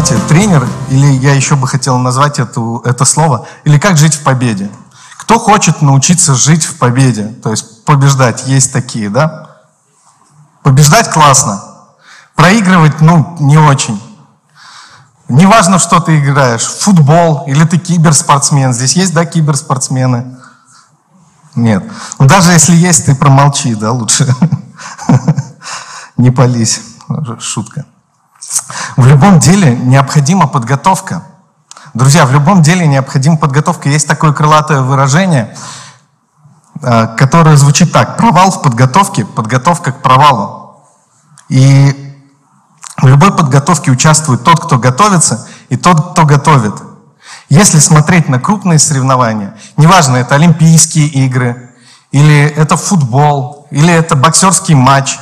знаете, тренер, или я еще бы хотел назвать эту, это слово, или как жить в победе. Кто хочет научиться жить в победе, то есть побеждать, есть такие, да? Побеждать классно, проигрывать, ну, не очень. Неважно, что ты играешь, футбол или ты киберспортсмен. Здесь есть, да, киберспортсмены? Нет. Ну, даже если есть, ты промолчи, да, лучше. Не пались. Шутка. В любом деле необходима подготовка. Друзья, в любом деле необходима подготовка. Есть такое крылатое выражение, э, которое звучит так. Провал в подготовке, подготовка к провалу. И в любой подготовке участвует тот, кто готовится, и тот, кто готовит. Если смотреть на крупные соревнования, неважно, это Олимпийские игры, или это футбол, или это боксерский матч,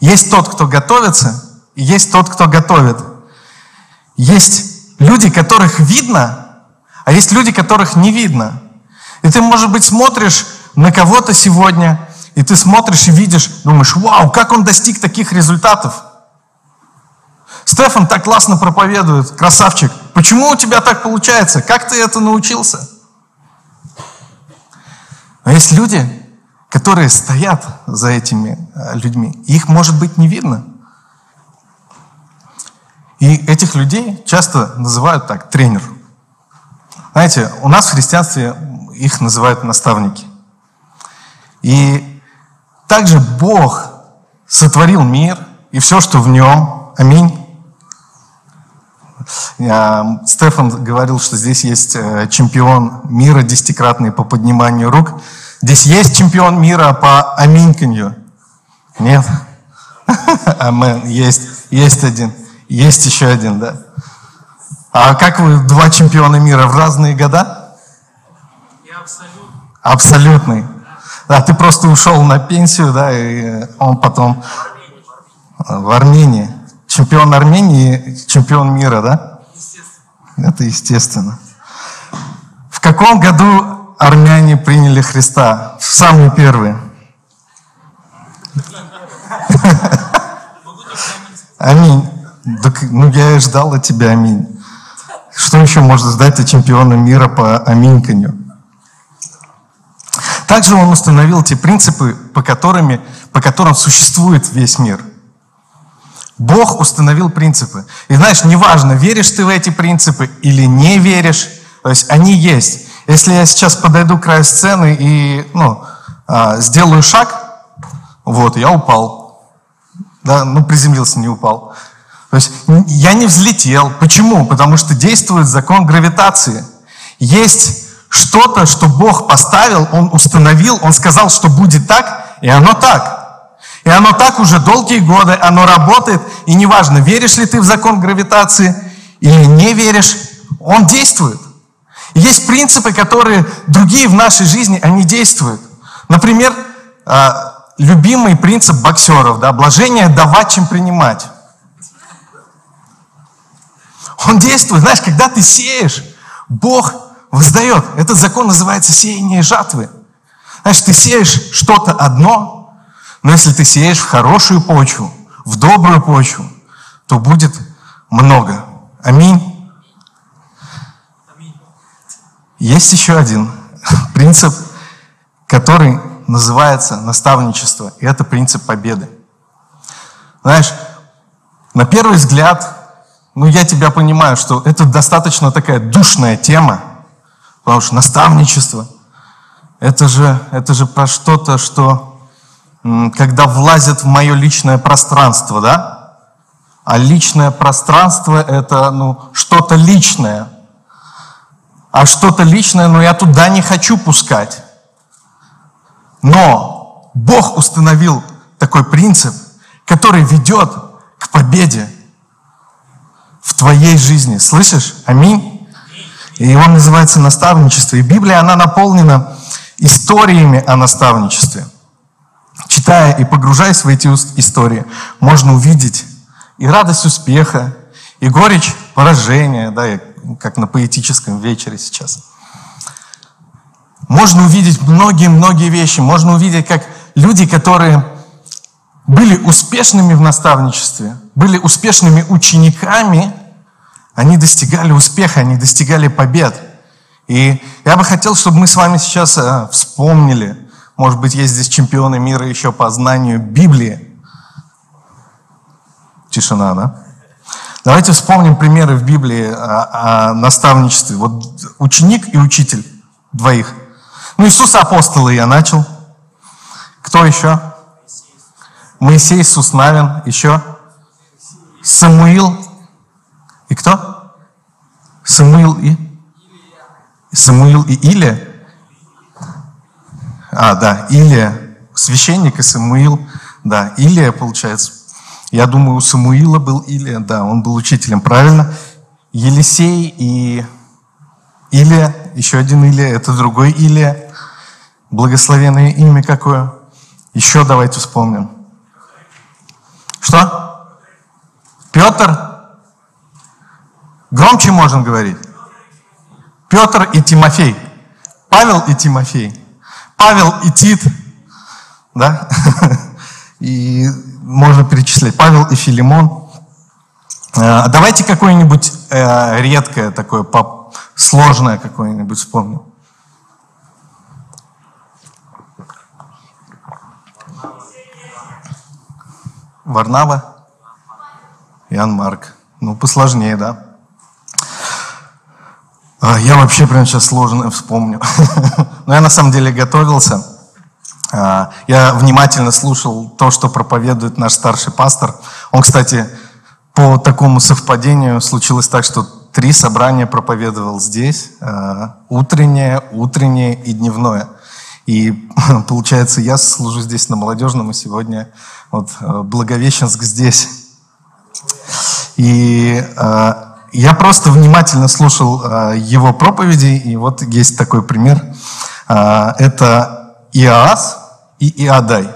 есть тот, кто готовится, есть тот, кто готовит. Есть люди, которых видно, а есть люди, которых не видно. И ты, может быть, смотришь на кого-то сегодня, и ты смотришь и видишь, думаешь, вау, как он достиг таких результатов. Стефан так классно проповедует, красавчик. Почему у тебя так получается? Как ты это научился? Но есть люди, которые стоят за этими э, людьми. Их, может быть, не видно. И этих людей часто называют так, тренер. Знаете, у нас в христианстве их называют наставники. И также Бог сотворил мир и все, что в нем. Аминь. Стефан говорил, что здесь есть э, чемпион мира десятикратный по подниманию рук. Здесь есть чемпион мира по аминьканью? Нет? Амен. Есть. Есть один. Есть еще один, да? А как вы, два чемпиона мира в разные года? Я абсолютный. Абсолютный. Да, ты просто ушел на пенсию, да, и он потом в Армении. Чемпион Армении, чемпион мира, да? Естественно. Это естественно. В каком году армяне приняли Христа? В самый первый. Аминь. Так, ну, я и ждал от тебя аминь. Что еще можно ждать от чемпиона мира по аминьканью? Также он установил те принципы, по, которыми, по которым существует весь мир. Бог установил принципы. И знаешь, неважно, веришь ты в эти принципы или не веришь, то есть они есть. Если я сейчас подойду к краю сцены и ну, а, сделаю шаг, вот, я упал. Да, ну, приземлился, не упал. То есть я не взлетел. Почему? Потому что действует закон гравитации. Есть что-то, что Бог поставил, Он установил, Он сказал, что будет так, и оно так. И оно так уже долгие годы, оно работает, и неважно, веришь ли ты в закон гравитации или не веришь, он действует. И есть принципы, которые другие в нашей жизни, они действуют. Например, а, любимый принцип боксеров, да, блажение давать, чем принимать. Он действует. Знаешь, когда ты сеешь, Бог воздает. Этот закон называется сеяние жатвы. Знаешь, ты сеешь что-то одно, но если ты сеешь в хорошую почву, в добрую почву, то будет много. Аминь. Есть еще один принцип, который называется наставничество, и это принцип победы. Знаешь, на первый взгляд ну, я тебя понимаю, что это достаточно такая душная тема, потому что наставничество, это же, это же про что-то, что когда влазят в мое личное пространство, да? А личное пространство – это ну, что-то личное. А что-то личное, ну, я туда не хочу пускать. Но Бог установил такой принцип, который ведет к победе в твоей жизни. Слышишь? Аминь. И он называется наставничество. И Библия, она наполнена историями о наставничестве. Читая и погружаясь в эти истории, можно увидеть и радость успеха, и горечь поражения, да, как на поэтическом вечере сейчас. Можно увидеть многие-многие вещи. Можно увидеть, как люди, которые были успешными в наставничестве, были успешными учениками, Они достигали успеха, они достигали побед. И я бы хотел, чтобы мы с вами сейчас э, вспомнили, может быть, есть здесь чемпионы мира еще по знанию Библии. Тишина, да? Давайте вспомним примеры в Библии о, о наставничестве. Вот ученик и учитель двоих. Ну, Иисус апостолы я начал. Кто еще? Моисей, Иисус Навин. Еще? Самуил. И кто? Самуил и? Самуил и Илия? А, да, Илия. Священник и Самуил. Да, Илия, получается. Я думаю, у Самуила был Илия, да, он был учителем, правильно? Елисей и Илия, еще один Илия, это другой Илия. Благословенное имя какое? Еще давайте вспомним. Что? Петр? Громче можем говорить. Петр и Тимофей. Павел и Тимофей. Павел и Тит. Да? И можно перечислять. Павел и Филимон. А давайте какое-нибудь э, редкое такое, сложное какое-нибудь вспомним. Варнава? Ян Марк. Ну, посложнее, да? А, я вообще прямо сейчас сложно вспомню. Но я на самом деле готовился. А, я внимательно слушал то, что проповедует наш старший пастор. Он, кстати, по такому совпадению случилось так, что три собрания проповедовал здесь. А, утреннее, утреннее и дневное. И получается, я служу здесь на молодежном, и сегодня вот Благовещенск здесь. И я просто внимательно слушал э, его проповеди, и вот есть такой пример. Э, это Иоас и Иодай.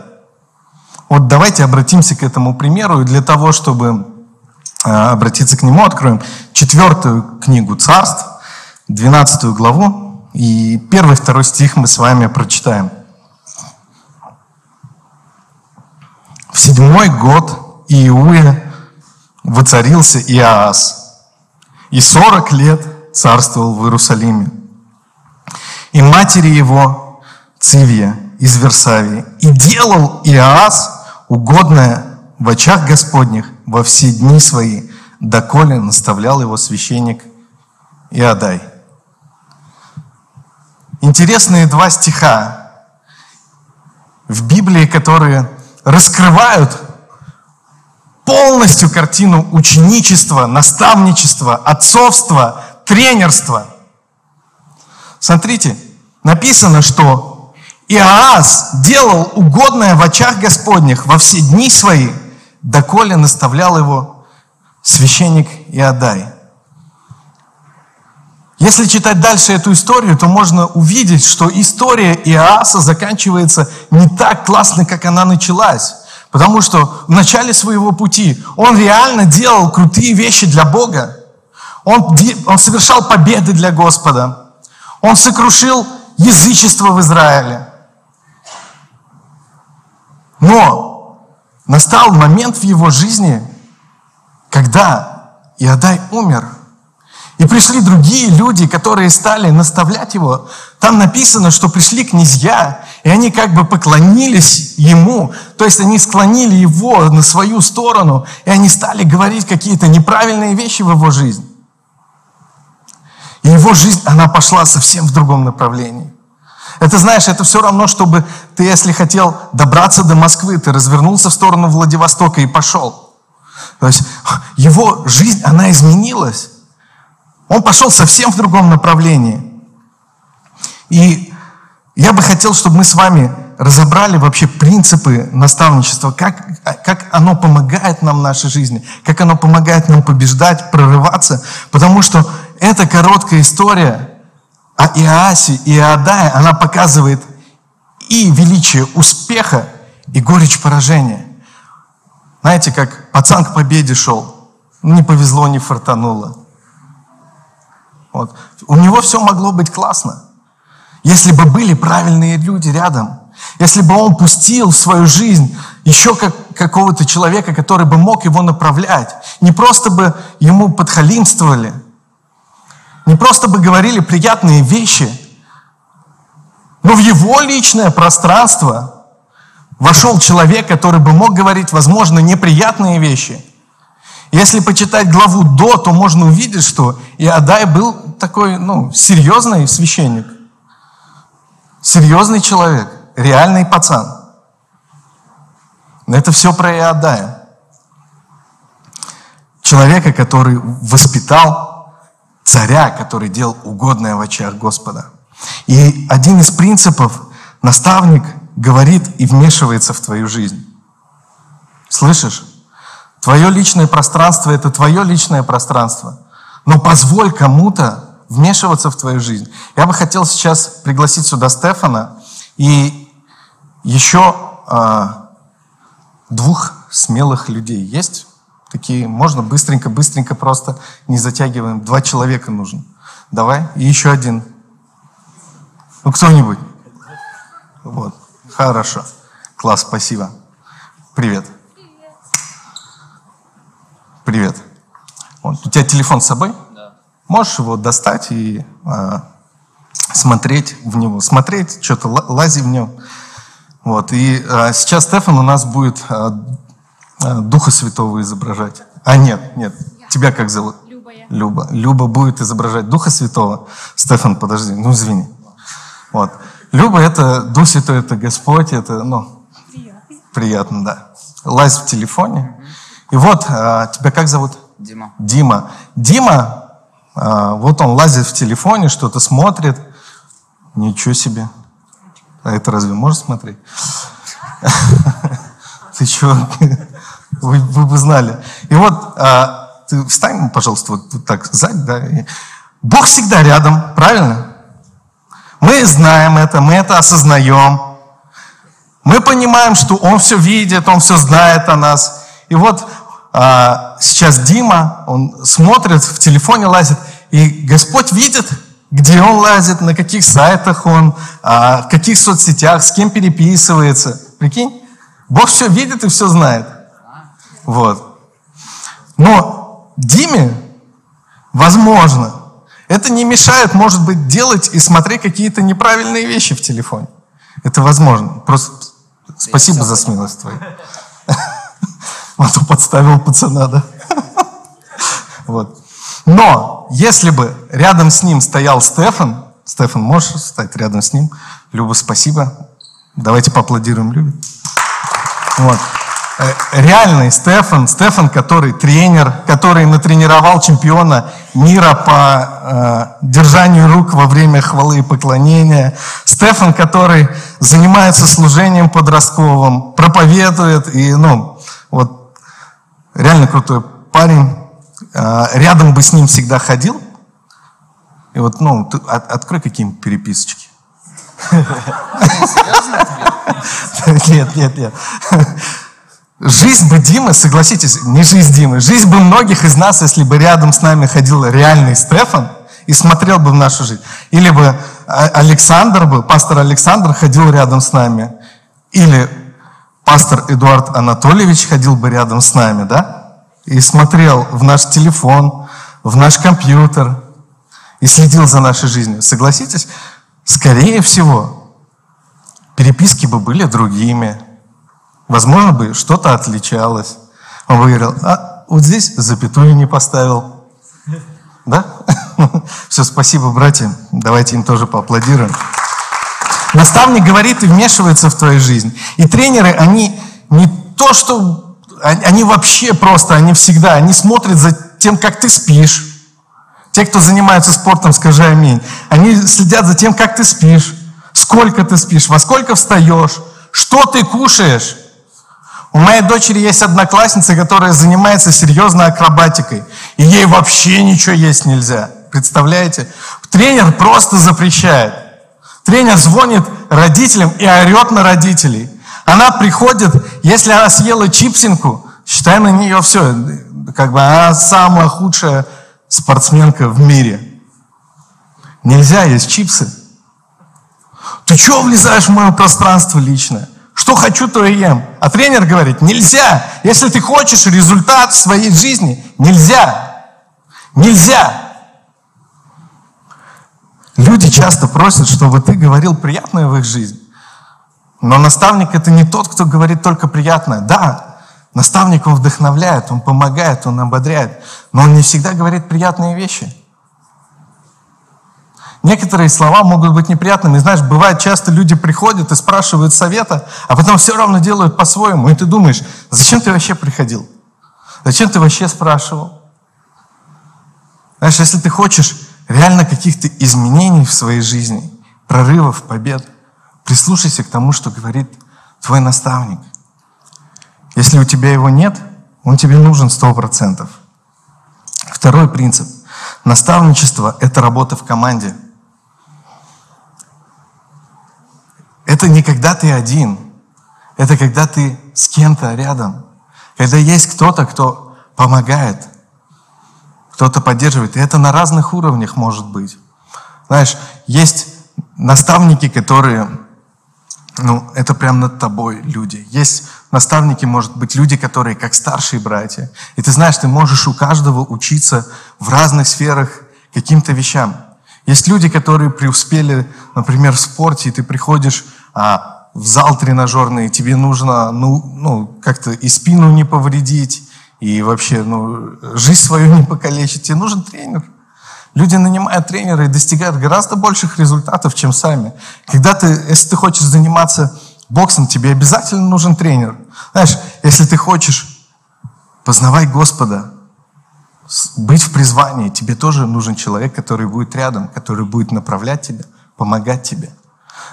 Вот давайте обратимся к этому примеру, и для того, чтобы э, обратиться к нему, откроем четвертую книгу царств, двенадцатую главу, и первый, второй стих мы с вами прочитаем. В седьмой год Иуя воцарился Иоас – и сорок лет царствовал в Иерусалиме. И матери его Цивия из Версавии. И делал Иоас угодное в очах Господних во все дни свои, доколе наставлял его священник Иодай. Интересные два стиха в Библии, которые раскрывают полностью картину ученичества, наставничества, отцовства, тренерства. Смотрите, написано, что Иоас делал угодное в очах Господних во все дни свои, доколе наставлял его священник Иодай. Если читать дальше эту историю, то можно увидеть, что история Иоаса заканчивается не так классно, как она началась. Потому что в начале своего пути он реально делал крутые вещи для Бога. Он, он совершал победы для Господа. Он сокрушил язычество в Израиле. Но настал момент в его жизни, когда Иодай умер – и пришли другие люди, которые стали наставлять его. Там написано, что пришли князья, и они как бы поклонились ему, то есть они склонили его на свою сторону, и они стали говорить какие-то неправильные вещи в его жизнь. И его жизнь, она пошла совсем в другом направлении. Это, знаешь, это все равно, чтобы ты, если хотел добраться до Москвы, ты развернулся в сторону Владивостока и пошел. То есть его жизнь, она изменилась. Он пошел совсем в другом направлении. И я бы хотел, чтобы мы с вами разобрали вообще принципы наставничества, как, как оно помогает нам в нашей жизни, как оно помогает нам побеждать, прорываться, потому что эта короткая история о Иоасе и Иодае, она показывает и величие успеха, и горечь поражения. Знаете, как пацан к победе шел, не повезло, не фартануло. Вот. У него все могло быть классно. Если бы были правильные люди рядом, если бы он пустил в свою жизнь еще как какого-то человека, который бы мог его направлять. Не просто бы ему подхалимствовали, не просто бы говорили приятные вещи, но в его личное пространство вошел человек, который бы мог говорить, возможно, неприятные вещи. Если почитать главу до, то можно увидеть, что Иодай был такой, ну, серьезный священник. Серьезный человек, реальный пацан. Но это все про Иодая. Человека, который воспитал царя, который делал угодное в очах Господа. И один из принципов, наставник говорит и вмешивается в твою жизнь. Слышишь? Твое личное пространство – это твое личное пространство. Но позволь кому-то вмешиваться в твою жизнь. Я бы хотел сейчас пригласить сюда Стефана и еще а, двух смелых людей. Есть такие? Можно быстренько, быстренько просто не затягиваем. Два человека нужно. Давай. И еще один. Ну, кто-нибудь. Вот. Хорошо. Класс, спасибо. Привет. Привет. Вот. У тебя телефон с собой? Да. Можешь его достать и а, смотреть в него. Смотреть, что-то лази в нем. Вот. И а, сейчас Стефан у нас будет а, а, Духа Святого изображать. А, нет, нет. Тебя как зовут? Люба я. Люба. Люба будет изображать Духа Святого. Стефан, подожди, ну извини. Вот. Люба это, Дух Святой это Господь, это, ну, Приятно. приятно, да. Лазь в телефоне. И вот, а, тебя как зовут? Дима. Дима. Дима, а, вот он лазит в телефоне, что-то смотрит. Ничего себе. А это разве можно смотреть? Ты что? Вы, вы бы знали. И вот, а, ты встань, пожалуйста, вот, вот так сзади, да. и Бог всегда рядом, правильно? Мы знаем это, мы это осознаем. Мы понимаем, что Он все видит, Он все знает о нас. И вот сейчас Дима, он смотрит, в телефоне лазит, и Господь видит, где он лазит, на каких сайтах он, а, в каких соцсетях, с кем переписывается. Прикинь? Бог все видит и все знает. Вот. Но Диме, возможно, это не мешает, может быть, делать и смотреть какие-то неправильные вещи в телефоне. Это возможно. Просто спасибо за смелость твою. А то подставил пацана, да? Вот. Но, если бы рядом с ним стоял Стефан, Стефан, можешь стать рядом с ним? Люба, спасибо. Давайте поаплодируем Любе. Вот. Э, Реальный Стефан, Стефан, который тренер, который натренировал чемпиона мира по э, держанию рук во время хвалы и поклонения. Стефан, который занимается служением подростковым, проповедует и, ну, вот реально крутой парень. А, Рядом бы с ним всегда ходил. И вот, ну, ты от- открой какие-нибудь переписочки. Нет, нет, нет. Жизнь бы Димы, согласитесь, не жизнь Димы, жизнь бы многих из нас, если бы рядом с нами ходил реальный Стефан и смотрел бы в нашу жизнь. Или бы а, Александр бы, пастор Александр ходил рядом с нами. Или пастор Эдуард Анатольевич ходил бы рядом с нами, да? И смотрел в наш телефон, в наш компьютер и следил за нашей жизнью. Согласитесь, скорее всего, переписки бы были другими. Возможно бы что-то отличалось. Он бы говорил, а вот здесь запятую не поставил. Да? Все, спасибо, братья. Давайте им тоже поаплодируем. Наставник говорит и вмешивается в твою жизнь. И тренеры, они не то, что... Они они вообще просто, они всегда, они смотрят за тем, как ты спишь. Те, кто занимается спортом, скажи аминь. Они следят за тем, как ты спишь, сколько ты спишь, во сколько встаешь, что ты кушаешь. У моей дочери есть одноклассница, которая занимается серьезно акробатикой. И ей вообще ничего есть нельзя. Представляете? Тренер просто запрещает. Тренер звонит родителям и орет на родителей. Она приходит, если она съела чипсинку, считай на нее все. Как бы она самая худшая спортсменка в мире. Нельзя есть чипсы. Ты чего влезаешь в мое пространство личное? Что хочу, то и ем. А тренер говорит, нельзя. Если ты хочешь результат в своей жизни, нельзя. Нельзя. Люди часто просят, чтобы ты говорил приятное в их жизнь. Но наставник это не тот, кто говорит только приятное. Да, наставник он вдохновляет, он помогает, он ободряет, но он не всегда говорит приятные вещи. Некоторые слова могут быть неприятными. Знаешь, бывает часто люди приходят и спрашивают совета, а потом все равно делают по-своему. И ты думаешь, зачем ты вообще приходил? Зачем ты вообще спрашивал? Знаешь, если ты хочешь реально каких-то изменений в своей жизни, прорывов, побед, прислушайся к тому, что говорит твой наставник. Если у тебя его нет, он тебе нужен сто процентов. Второй принцип. Наставничество – это работа в команде – Это не когда ты один, это когда ты с кем-то рядом. Когда есть кто-то, кто помогает, кто-то поддерживает. И это на разных уровнях может быть. Знаешь, есть наставники, которые, ну, это прям над тобой люди. Есть наставники, может быть, люди, которые как старшие братья. И ты знаешь, ты можешь у каждого учиться в разных сферах каким-то вещам. Есть люди, которые преуспели, например, в спорте, и ты приходишь а, в зал тренажерный, тебе нужно ну, ну, как-то и спину не повредить, и вообще ну, жизнь свою не покалечить, тебе нужен тренер. Люди нанимают тренера и достигают гораздо больших результатов, чем сами. Когда ты, если ты хочешь заниматься боксом, тебе обязательно нужен тренер. Знаешь, если ты хочешь познавать Господа, быть в призвании, тебе тоже нужен человек, который будет рядом, который будет направлять тебя, помогать тебе.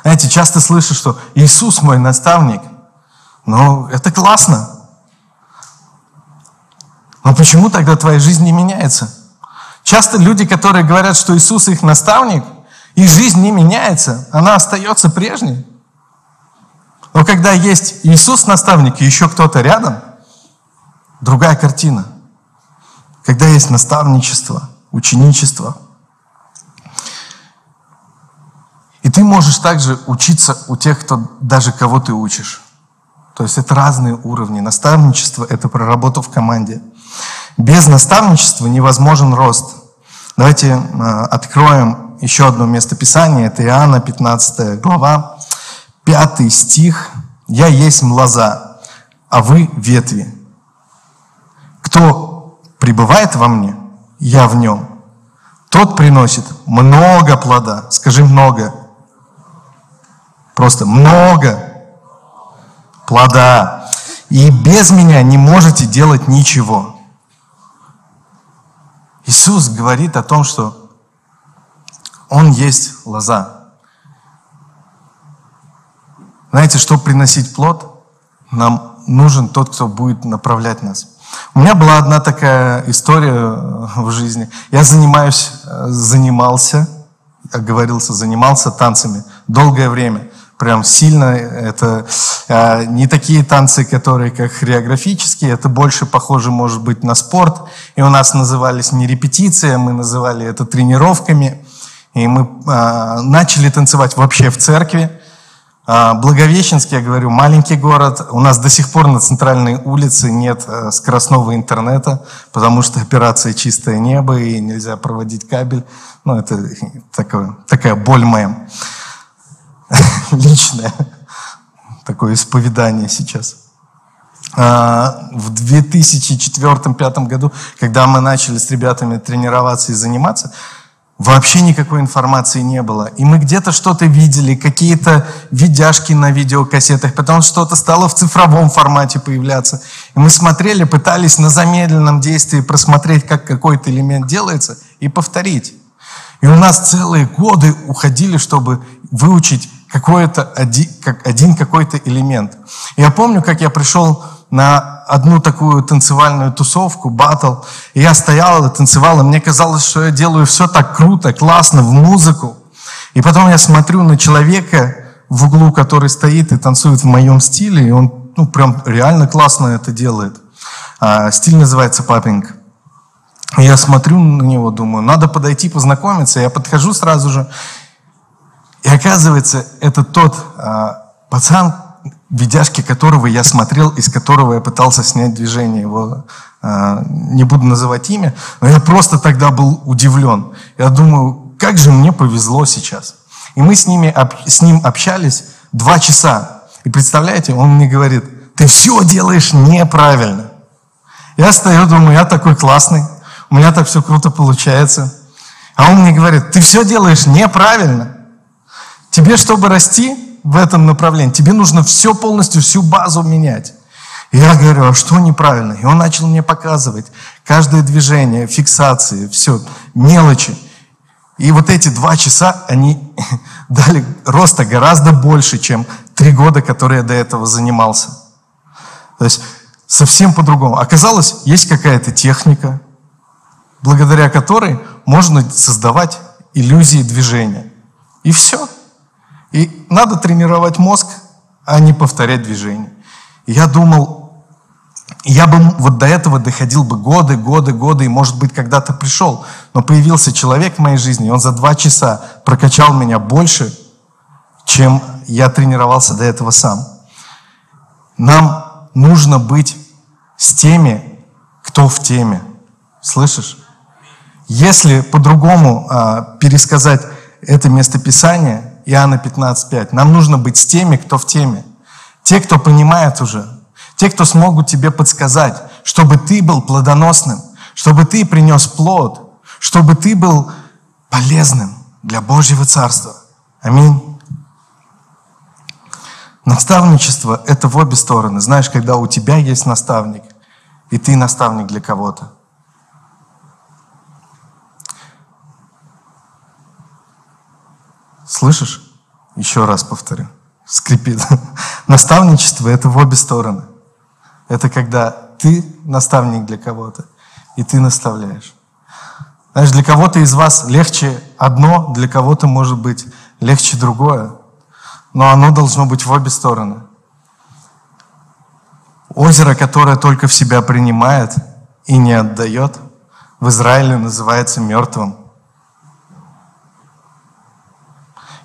Знаете, часто слышу, что Иисус мой наставник. Ну, это классно. Но почему тогда твоя жизнь не меняется? Часто люди, которые говорят, что Иисус их наставник, их жизнь не меняется, она остается прежней. Но когда есть Иисус наставник и еще кто-то рядом, другая картина. Когда есть наставничество, ученичество – И ты можешь также учиться у тех, кто даже кого ты учишь. То есть это разные уровни. Наставничество – это проработа в команде. Без наставничества невозможен рост. Давайте э, откроем еще одно место Писания. Это Иоанна, 15 глава, 5 стих. «Я есть лоза, а вы ветви. Кто пребывает во мне, я в нем. Тот приносит много плода». Скажи «много». Просто много плода. И без меня не можете делать ничего. Иисус говорит о том, что Он есть лоза. Знаете, чтобы приносить плод, нам нужен тот, кто будет направлять нас. У меня была одна такая история в жизни. Я занимаюсь, занимался, оговорился, занимался танцами долгое время прям сильно. Это э, не такие танцы, которые как хореографические, это больше похоже, может быть, на спорт. И у нас назывались не репетиция, мы называли это тренировками. И мы э, начали танцевать вообще в церкви. Э, Благовещенский, я говорю, маленький город. У нас до сих пор на центральной улице нет э, скоростного интернета, потому что операция «Чистое небо» и нельзя проводить кабель. Ну, это такое, такая боль моя. личное такое исповедание сейчас. А, в 2004-2005 году, когда мы начали с ребятами тренироваться и заниматься, вообще никакой информации не было. И мы где-то что-то видели, какие-то видяшки на видеокассетах, потом что-то стало в цифровом формате появляться. И мы смотрели, пытались на замедленном действии просмотреть, как какой-то элемент делается, и повторить. И у нас целые годы уходили, чтобы выучить какой-то один, как один какой-то элемент. Я помню, как я пришел на одну такую танцевальную тусовку, батл, и я стоял и танцевал, и мне казалось, что я делаю все так круто, классно, в музыку. И потом я смотрю на человека в углу, который стоит и танцует в моем стиле, и он ну, прям реально классно это делает. А, стиль называется папинг. Я смотрю на него, думаю, надо подойти, познакомиться. Я подхожу сразу же, и оказывается, это тот а, пацан, видяшки которого я смотрел, из которого я пытался снять движение. Его, а, не буду называть имя, но я просто тогда был удивлен. Я думаю, как же мне повезло сейчас. И мы с, ними, с ним общались два часа. И представляете, он мне говорит, ты все делаешь неправильно. Я стою, думаю, я такой классный, у меня так все круто получается. А он мне говорит, ты все делаешь неправильно. Тебе, чтобы расти в этом направлении, тебе нужно все полностью, всю базу менять. И я говорю, а что неправильно? И он начал мне показывать каждое движение, фиксации, все, мелочи. И вот эти два часа, они дали роста гораздо больше, чем три года, которые я до этого занимался. То есть совсем по-другому. Оказалось, есть какая-то техника, благодаря которой можно создавать иллюзии движения. И все. И надо тренировать мозг, а не повторять движение. Я думал, я бы вот до этого доходил бы годы, годы, годы, и, может быть, когда-то пришел. Но появился человек в моей жизни, и он за два часа прокачал меня больше, чем я тренировался до этого сам. Нам нужно быть с теми, кто в теме. Слышишь? Если по-другому а, пересказать это местописание, Иоанна 15.5, нам нужно быть с теми, кто в теме. Те, кто понимает уже. Те, кто смогут тебе подсказать, чтобы ты был плодоносным, чтобы ты принес плод, чтобы ты был полезным для Божьего Царства. Аминь. Наставничество – это в обе стороны. Знаешь, когда у тебя есть наставник, и ты наставник для кого-то. Слышишь? Еще раз повторю. Скрипит. Наставничество – это в обе стороны. Это когда ты наставник для кого-то, и ты наставляешь. Знаешь, для кого-то из вас легче одно, для кого-то может быть легче другое но оно должно быть в обе стороны. Озеро, которое только в себя принимает и не отдает, в Израиле называется мертвым.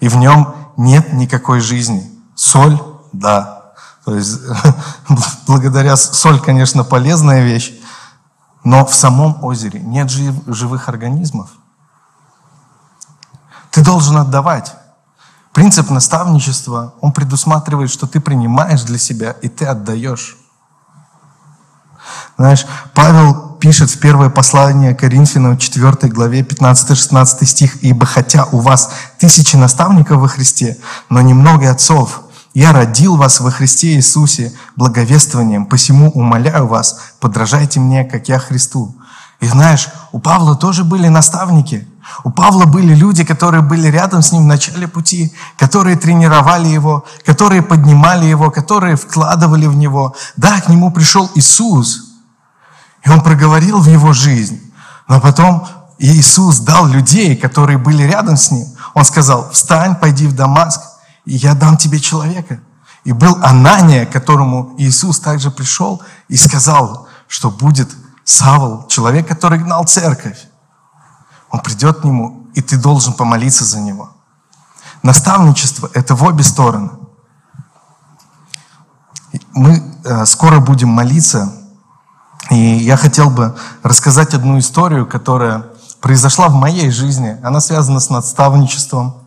И в нем нет никакой жизни. Соль, да. То есть, благодаря соль, конечно, полезная вещь, но в самом озере нет жив, живых организмов. Ты должен отдавать. Принцип наставничества, он предусматривает, что ты принимаешь для себя и ты отдаешь. Знаешь, Павел пишет в первое послание Коринфянам, 4 главе, 15-16 стих, «Ибо хотя у вас тысячи наставников во Христе, но немного отцов, я родил вас во Христе Иисусе благовествованием, посему умоляю вас, подражайте мне, как я Христу». И знаешь, у Павла тоже были наставники – у Павла были люди, которые были рядом с ним в начале пути, которые тренировали его, которые поднимали его, которые вкладывали в него. Да, к нему пришел Иисус, и он проговорил в его жизнь. Но потом Иисус дал людей, которые были рядом с ним. Он сказал, встань, пойди в Дамаск, и я дам тебе человека. И был Анания, которому Иисус также пришел и сказал, что будет Савл, человек, который гнал церковь. Он придет к нему, и ты должен помолиться за него. Наставничество – это в обе стороны. Мы э, скоро будем молиться, и я хотел бы рассказать одну историю, которая произошла в моей жизни. Она связана с наставничеством.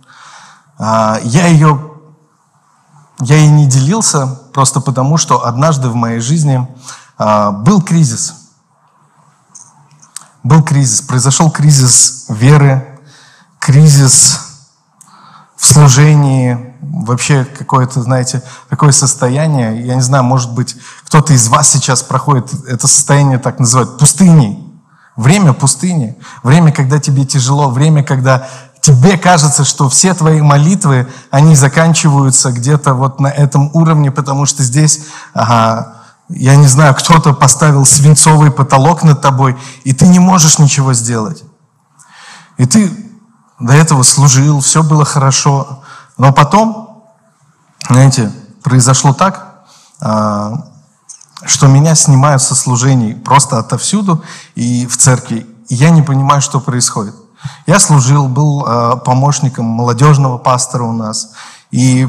А, я ее я ей не делился просто потому, что однажды в моей жизни а, был кризис – был кризис, произошел кризис веры, кризис в служении, вообще какое-то, знаете, такое состояние, я не знаю, может быть, кто-то из вас сейчас проходит это состояние, так называют, пустыней. Время пустыни, время, когда тебе тяжело, время, когда тебе кажется, что все твои молитвы, они заканчиваются где-то вот на этом уровне, потому что здесь ага, я не знаю, кто-то поставил свинцовый потолок над тобой, и ты не можешь ничего сделать. И ты до этого служил, все было хорошо. Но потом, знаете, произошло так, а, что меня снимают со служений просто отовсюду и в церкви. И я не понимаю, что происходит. Я служил, был а, помощником молодежного пастора у нас. И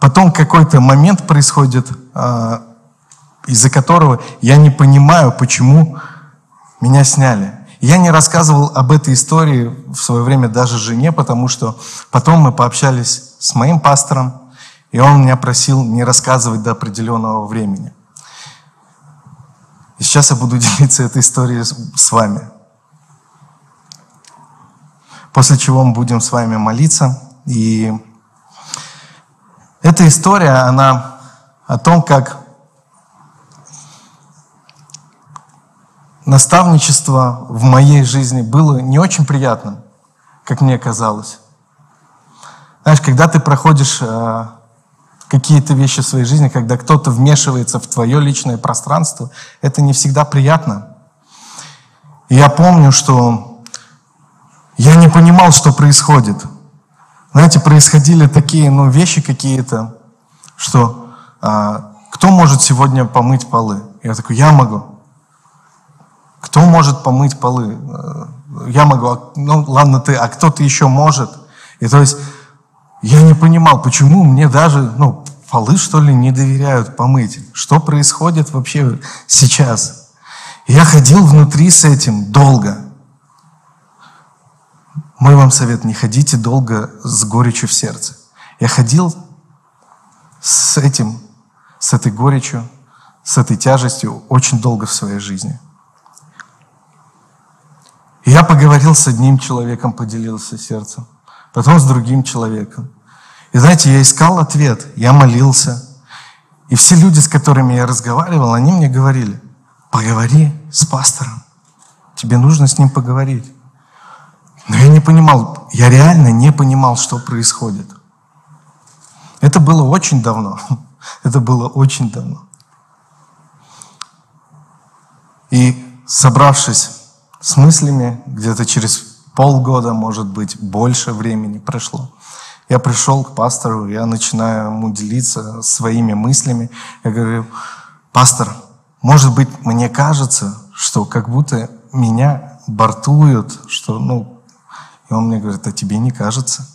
потом какой-то момент происходит, а, из-за которого я не понимаю, почему меня сняли. Я не рассказывал об этой истории в свое время даже жене, потому что потом мы пообщались с моим пастором, и он меня просил не рассказывать до определенного времени. И сейчас я буду делиться этой историей с вами. После чего мы будем с вами молиться. И эта история, она о том, как наставничество в моей жизни было не очень приятным, как мне казалось. Знаешь, когда ты проходишь э, какие-то вещи в своей жизни, когда кто-то вмешивается в твое личное пространство, это не всегда приятно. И я помню, что я не понимал, что происходит. Знаете, происходили такие ну, вещи какие-то, что а, кто может сегодня помыть полы? Я такой, я могу. Кто может помыть полы? Э, я могу. А, ну, ладно ты, а кто-то еще может? И то есть я не понимал, почему мне даже, ну, полы, что ли, не доверяют помыть. Что происходит вообще сейчас? Я ходил внутри с этим долго. Мой вам совет, не ходите долго с горечью в сердце. Я ходил с этим, с этой горечью, с этой тяжестью очень долго в своей жизни. Я поговорил с одним человеком, поделился сердцем потом с другим человеком. И знаете, я искал ответ, я молился. И все люди, с которыми я разговаривал, они мне говорили, поговори с пастором, тебе нужно с ним поговорить. Но я не понимал, я реально не понимал, что происходит. Это было очень давно. Это было очень давно. И собравшись с мыслями, где-то через полгода, может быть, больше времени прошло. Я пришел к пастору, я начинаю ему делиться своими мыслями. Я говорю, пастор, может быть, мне кажется, что как будто меня бортуют, что, ну, и он мне говорит, а тебе не кажется?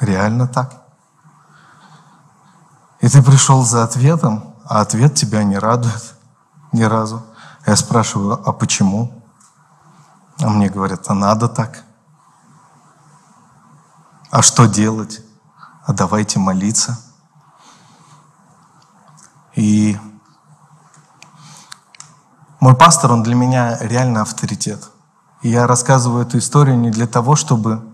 Реально так. И ты пришел за ответом, а ответ тебя не радует ни разу. Я спрашиваю, а почему? А мне говорят, а надо так. А что делать? А давайте молиться. И мой пастор, он для меня реально авторитет. И я рассказываю эту историю не для того, чтобы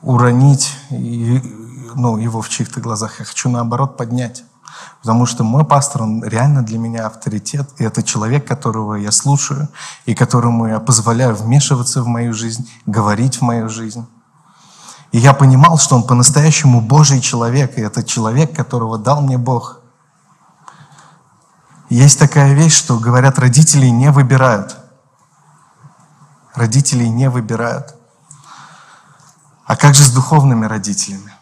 уронить ну, его в чьих-то глазах. Я хочу, наоборот, поднять. Потому что мой пастор, он реально для меня авторитет. И это человек, которого я слушаю, и которому я позволяю вмешиваться в мою жизнь, говорить в мою жизнь. И я понимал, что он по-настоящему Божий человек, и это человек, которого дал мне Бог. Есть такая вещь, что говорят, родители не выбирают. Родители не выбирают. А как же с духовными родителями?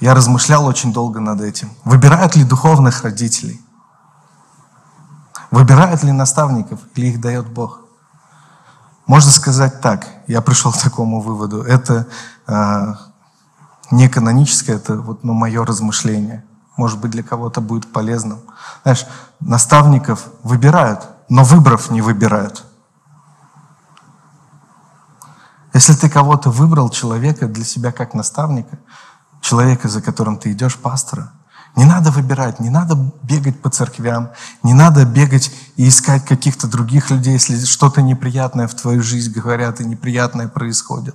Я размышлял очень долго над этим. Выбирают ли духовных родителей? Выбирают ли наставников или их дает Бог? Можно сказать так, я пришел к такому выводу. Это э, не каноническое, это вот, ну, мое размышление. Может быть, для кого-то будет полезным. Знаешь, наставников выбирают, но выбрав не выбирают. Если ты кого-то выбрал, человека для себя как наставника, человека, за которым ты идешь, пастора. Не надо выбирать, не надо бегать по церквям, не надо бегать и искать каких-то других людей, если что-то неприятное в твою жизнь говорят и неприятное происходит.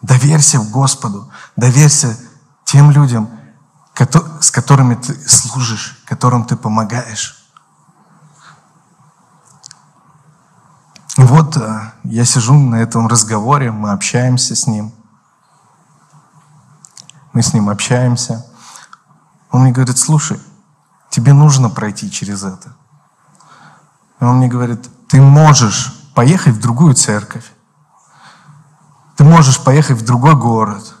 Доверься Господу, доверься тем людям, с которыми ты служишь, которым ты помогаешь. И вот э, я сижу на этом разговоре, мы общаемся с ним – мы с ним общаемся. Он мне говорит, слушай, тебе нужно пройти через это. И он мне говорит, ты можешь поехать в другую церковь. Ты можешь поехать в другой город.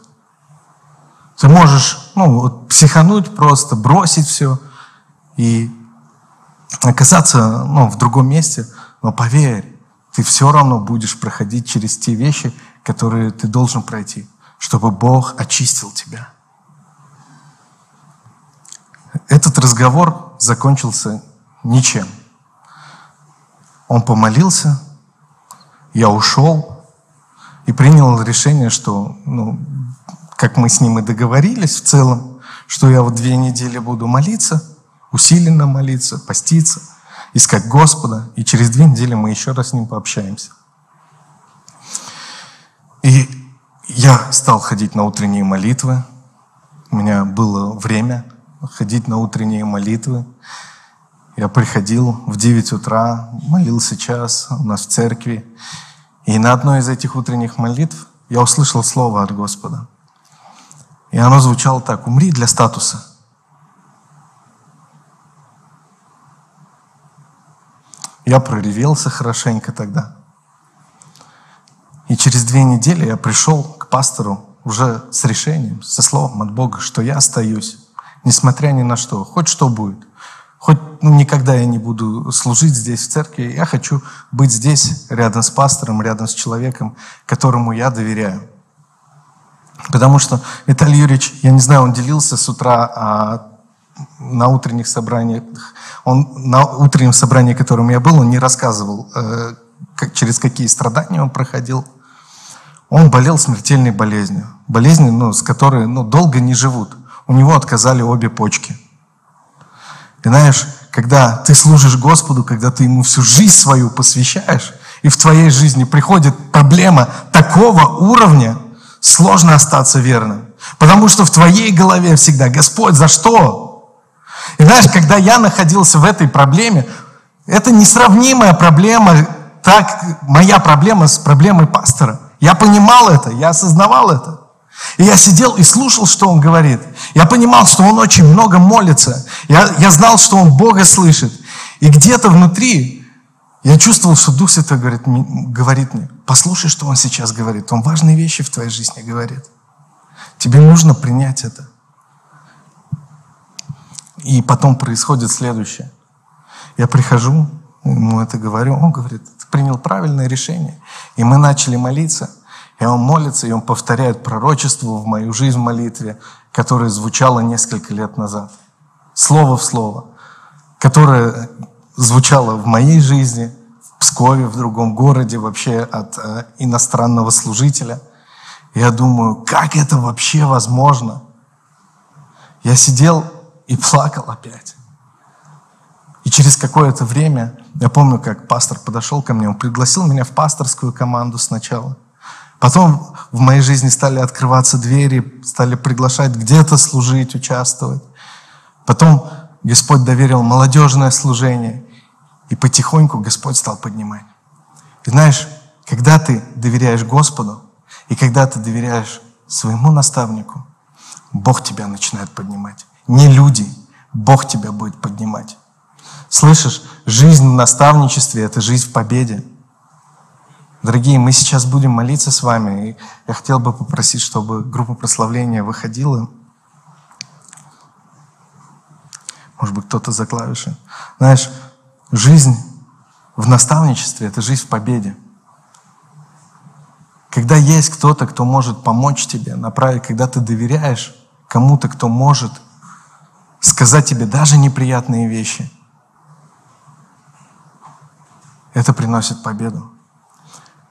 Ты можешь ну, вот, психануть просто, бросить все и оказаться ну, в другом месте. Но поверь, ты все равно будешь проходить через те вещи, которые ты должен пройти чтобы Бог очистил тебя. Этот разговор закончился ничем. Он помолился, я ушел и принял решение, что, ну, как мы с ним и договорились в целом, что я вот две недели буду молиться, усиленно молиться, поститься, искать Господа, и через две недели мы еще раз с ним пообщаемся. И я стал ходить на утренние молитвы. У меня было время ходить на утренние молитвы. Я приходил в 9 утра, молился час у нас в церкви. И на одной из этих утренних молитв я услышал слово от Господа. И оно звучало так, умри для статуса. Я проревелся хорошенько тогда. И через две недели я пришел пастору уже с решением, со словом от Бога, что я остаюсь, несмотря ни на что, хоть что будет. Хоть ну, никогда я не буду служить здесь, в церкви, я хочу быть здесь, рядом с пастором, рядом с человеком, которому я доверяю. Потому что Виталий Юрьевич, я не знаю, он делился с утра а, на утренних собраниях, он на утреннем собрании, которым я был, он не рассказывал, э, через какие страдания он проходил. Он болел смертельной болезнью, болезнью, ну, с которой ну, долго не живут. У него отказали обе почки. И знаешь, когда ты служишь Господу, когда ты Ему всю жизнь свою посвящаешь, и в твоей жизни приходит проблема такого уровня, сложно остаться верным. Потому что в твоей голове всегда, Господь, за что? И знаешь, когда я находился в этой проблеме, это несравнимая проблема, так моя проблема с проблемой пастора. Я понимал это, я осознавал это. И я сидел и слушал, что он говорит. Я понимал, что он очень много молится. Я, я знал, что он Бога слышит. И где-то внутри я чувствовал, что Дух Святой говорит, говорит мне, послушай, что он сейчас говорит. Он важные вещи в твоей жизни говорит. Тебе нужно принять это. И потом происходит следующее. Я прихожу, ему это говорю, он говорит, принял правильное решение. И мы начали молиться – и он молится, и он повторяет пророчество в мою жизнь в молитве, которое звучало несколько лет назад. Слово в слово. Которое звучало в моей жизни, в Пскове, в другом городе, вообще от э, иностранного служителя. Я думаю, как это вообще возможно? Я сидел и плакал опять. Через какое-то время, я помню, как пастор подошел ко мне, он пригласил меня в пасторскую команду сначала. Потом в моей жизни стали открываться двери, стали приглашать где-то служить, участвовать. Потом Господь доверил молодежное служение, и потихоньку Господь стал поднимать. И знаешь, когда ты доверяешь Господу, и когда ты доверяешь своему наставнику, Бог тебя начинает поднимать. Не люди, Бог тебя будет поднимать. Слышишь, жизнь в наставничестве – это жизнь в победе. Дорогие, мы сейчас будем молиться с вами. И я хотел бы попросить, чтобы группа прославления выходила. Может быть, кто-то за клавиши. Знаешь, жизнь в наставничестве – это жизнь в победе. Когда есть кто-то, кто может помочь тебе направить, когда ты доверяешь кому-то, кто может сказать тебе даже неприятные вещи, это приносит победу.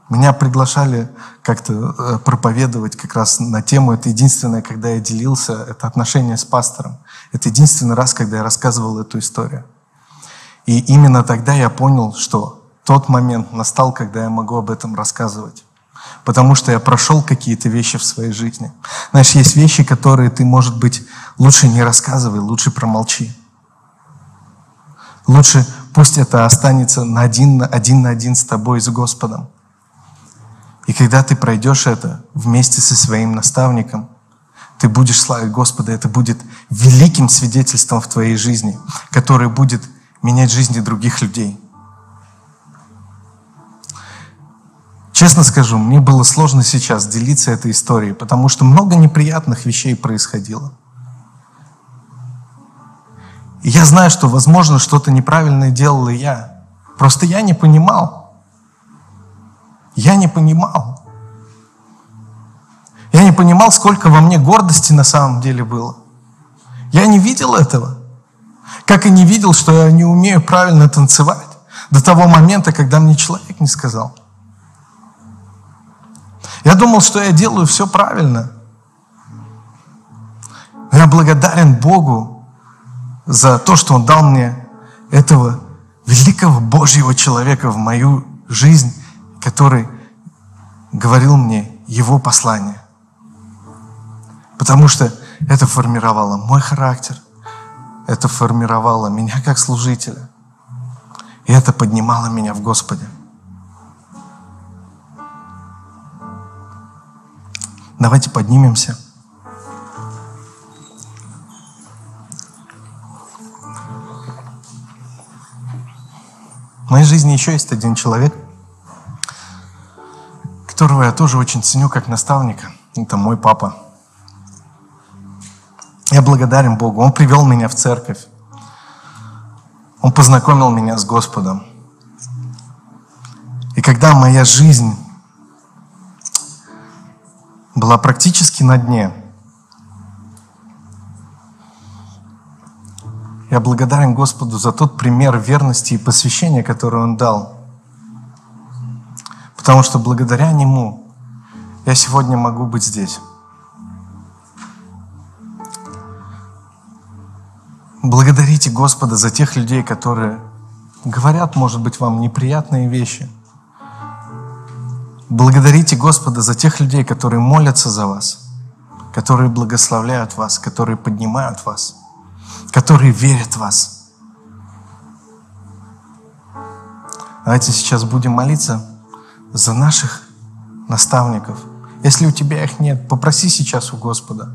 Меня приглашали как-то э, проповедовать как раз на тему. Это единственное, когда я делился, это отношение с пастором. Это единственный раз, когда я рассказывал эту историю. И именно тогда я понял, что тот момент настал, когда я могу об этом рассказывать. Потому что я прошел какие-то вещи в своей жизни. Знаешь, есть вещи, которые ты, может быть, лучше не рассказывай, лучше промолчи. Лучше пусть это останется на один, один на один с тобой с Господом. И когда ты пройдешь это вместе со своим наставником, ты будешь славить Господа, это будет великим свидетельством в твоей жизни, которое будет менять жизни других людей. Честно скажу, мне было сложно сейчас делиться этой историей, потому что много неприятных вещей происходило. Я знаю, что, возможно, что-то неправильное делал и я. Просто я не понимал. Я не понимал. Я не понимал, сколько во мне гордости на самом деле было. Я не видел этого. Как и не видел, что я не умею правильно танцевать. До того момента, когда мне человек не сказал. Я думал, что я делаю все правильно. Я благодарен Богу за то, что Он дал мне этого великого Божьего человека в мою жизнь, который говорил мне Его послание. Потому что это формировало мой характер, это формировало меня как служителя, и это поднимало меня в Господе. Давайте поднимемся. В моей жизни еще есть один человек, которого я тоже очень ценю как наставника. Это мой папа. Я благодарен Богу. Он привел меня в церковь. Он познакомил меня с Господом. И когда моя жизнь была практически на дне, Я благодарен Господу за тот пример верности и посвящения, который Он дал. Потому что благодаря Нему я сегодня могу быть здесь. Благодарите Господа за тех людей, которые говорят, может быть, вам неприятные вещи. Благодарите Господа за тех людей, которые молятся за вас, которые благословляют вас, которые поднимают вас – которые верят в вас. Давайте сейчас будем молиться за наших наставников. Если у тебя их нет, попроси сейчас у Господа.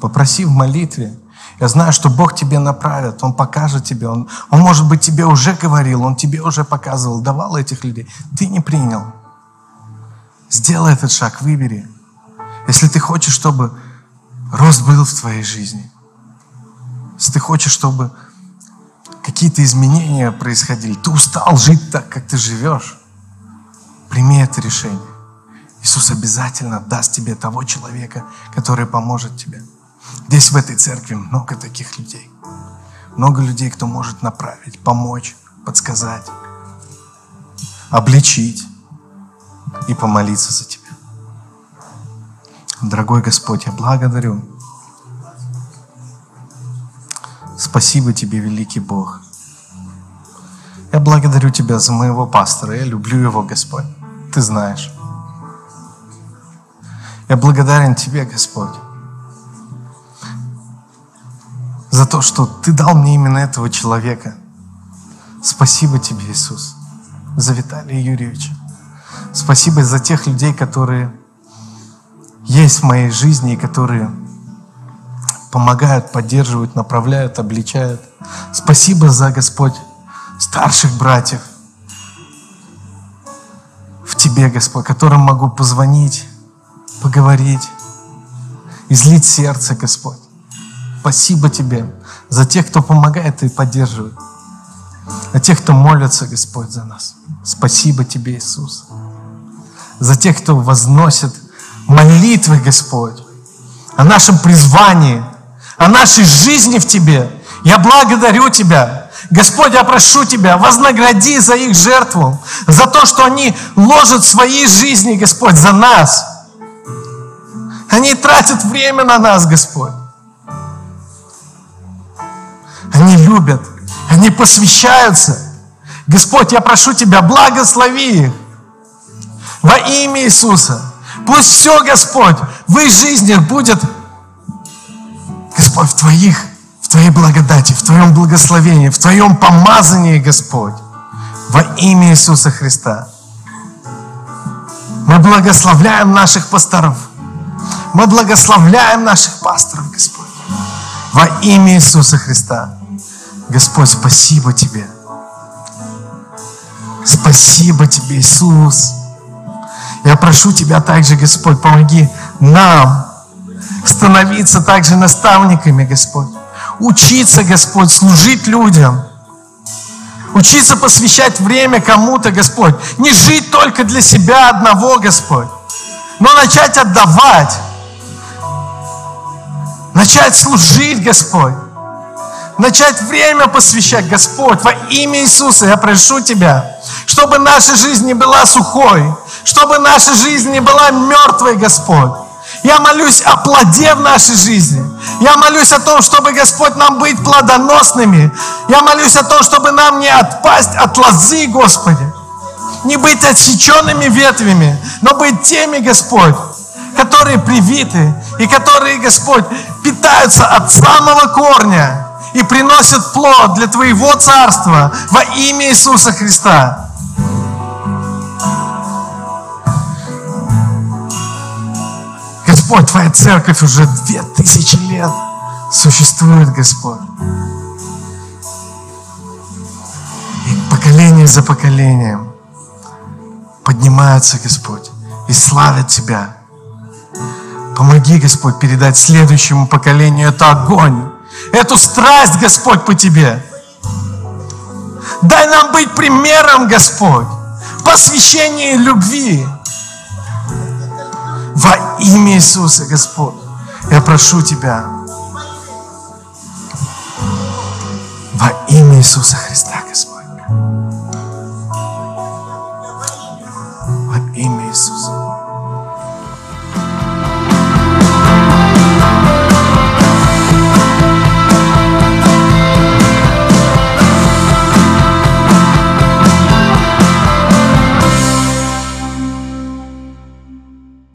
Попроси в молитве. Я знаю, что Бог тебе направит, Он покажет тебе. Он, он, может быть, тебе уже говорил, Он тебе уже показывал, давал этих людей. Ты не принял. Сделай этот шаг, выбери. Если ты хочешь, чтобы рост был в твоей жизни, если ты хочешь, чтобы какие-то изменения происходили, ты устал жить так, как ты живешь, прими это решение. Иисус обязательно даст тебе того человека, который поможет тебе. Здесь в этой церкви много таких людей. Много людей, кто может направить, помочь, подсказать, обличить и помолиться за тебя. Дорогой Господь, я благодарю Спасибо тебе, великий Бог. Я благодарю Тебя за моего пастора. Я люблю его, Господь. Ты знаешь. Я благодарен Тебе, Господь, за то, что Ты дал мне именно этого человека. Спасибо Тебе, Иисус, за Виталия Юрьевича. Спасибо за тех людей, которые есть в моей жизни и которые помогают, поддерживают, направляют, обличают. Спасибо за, Господь, старших братьев в Тебе, Господь, которым могу позвонить, поговорить, излить сердце, Господь. Спасибо Тебе за тех, кто помогает и поддерживает, за тех, кто молится, Господь, за нас. Спасибо Тебе, Иисус. За тех, кто возносит молитвы, Господь, о нашем призвании – о нашей жизни в Тебе. Я благодарю Тебя. Господь, я прошу Тебя, вознагради за их жертву, за то, что они ложат свои жизни, Господь, за нас. Они тратят время на нас, Господь. Они любят, они посвящаются. Господь, я прошу Тебя, благослови их во имя Иисуса. Пусть все, Господь, в их жизнях будет Господь, в Твоих, в Твоей благодати, в Твоем благословении, в Твоем помазании, Господь, во имя Иисуса Христа. Мы благословляем наших пасторов. Мы благословляем наших пасторов, Господь. Во имя Иисуса Христа. Господь, спасибо Тебе. Спасибо Тебе, Иисус. Я прошу Тебя также, Господь, помоги нам становиться также наставниками, Господь. Учиться, Господь, служить людям. Учиться посвящать время кому-то, Господь. Не жить только для себя одного, Господь. но начать отдавать, начать служить, Господь, начать время посвящать, Господь, во имя Иисуса я прошу Тебя, чтобы наша жизнь не была сухой, чтобы наша жизнь не была мертвой, Господь. Я молюсь о плоде в нашей жизни. Я молюсь о том, чтобы, Господь, нам быть плодоносными. Я молюсь о том, чтобы нам не отпасть от лозы, Господи. Не быть отсеченными ветвями, но быть теми, Господь, которые привиты и которые, Господь, питаются от самого корня и приносят плод для Твоего Царства во имя Иисуса Христа. Господь, Твоя церковь уже две тысячи лет существует, Господь. И поколение за поколением поднимаются, Господь, и славят Тебя. Помоги, Господь, передать следующему поколению это огонь, эту страсть, Господь, по Тебе. Дай нам быть примером, Господь, посвящения любви. Во имя Иисуса, Господь, я прошу Тебя. Во имя Иисуса Христа, Господь. Во имя Иисуса.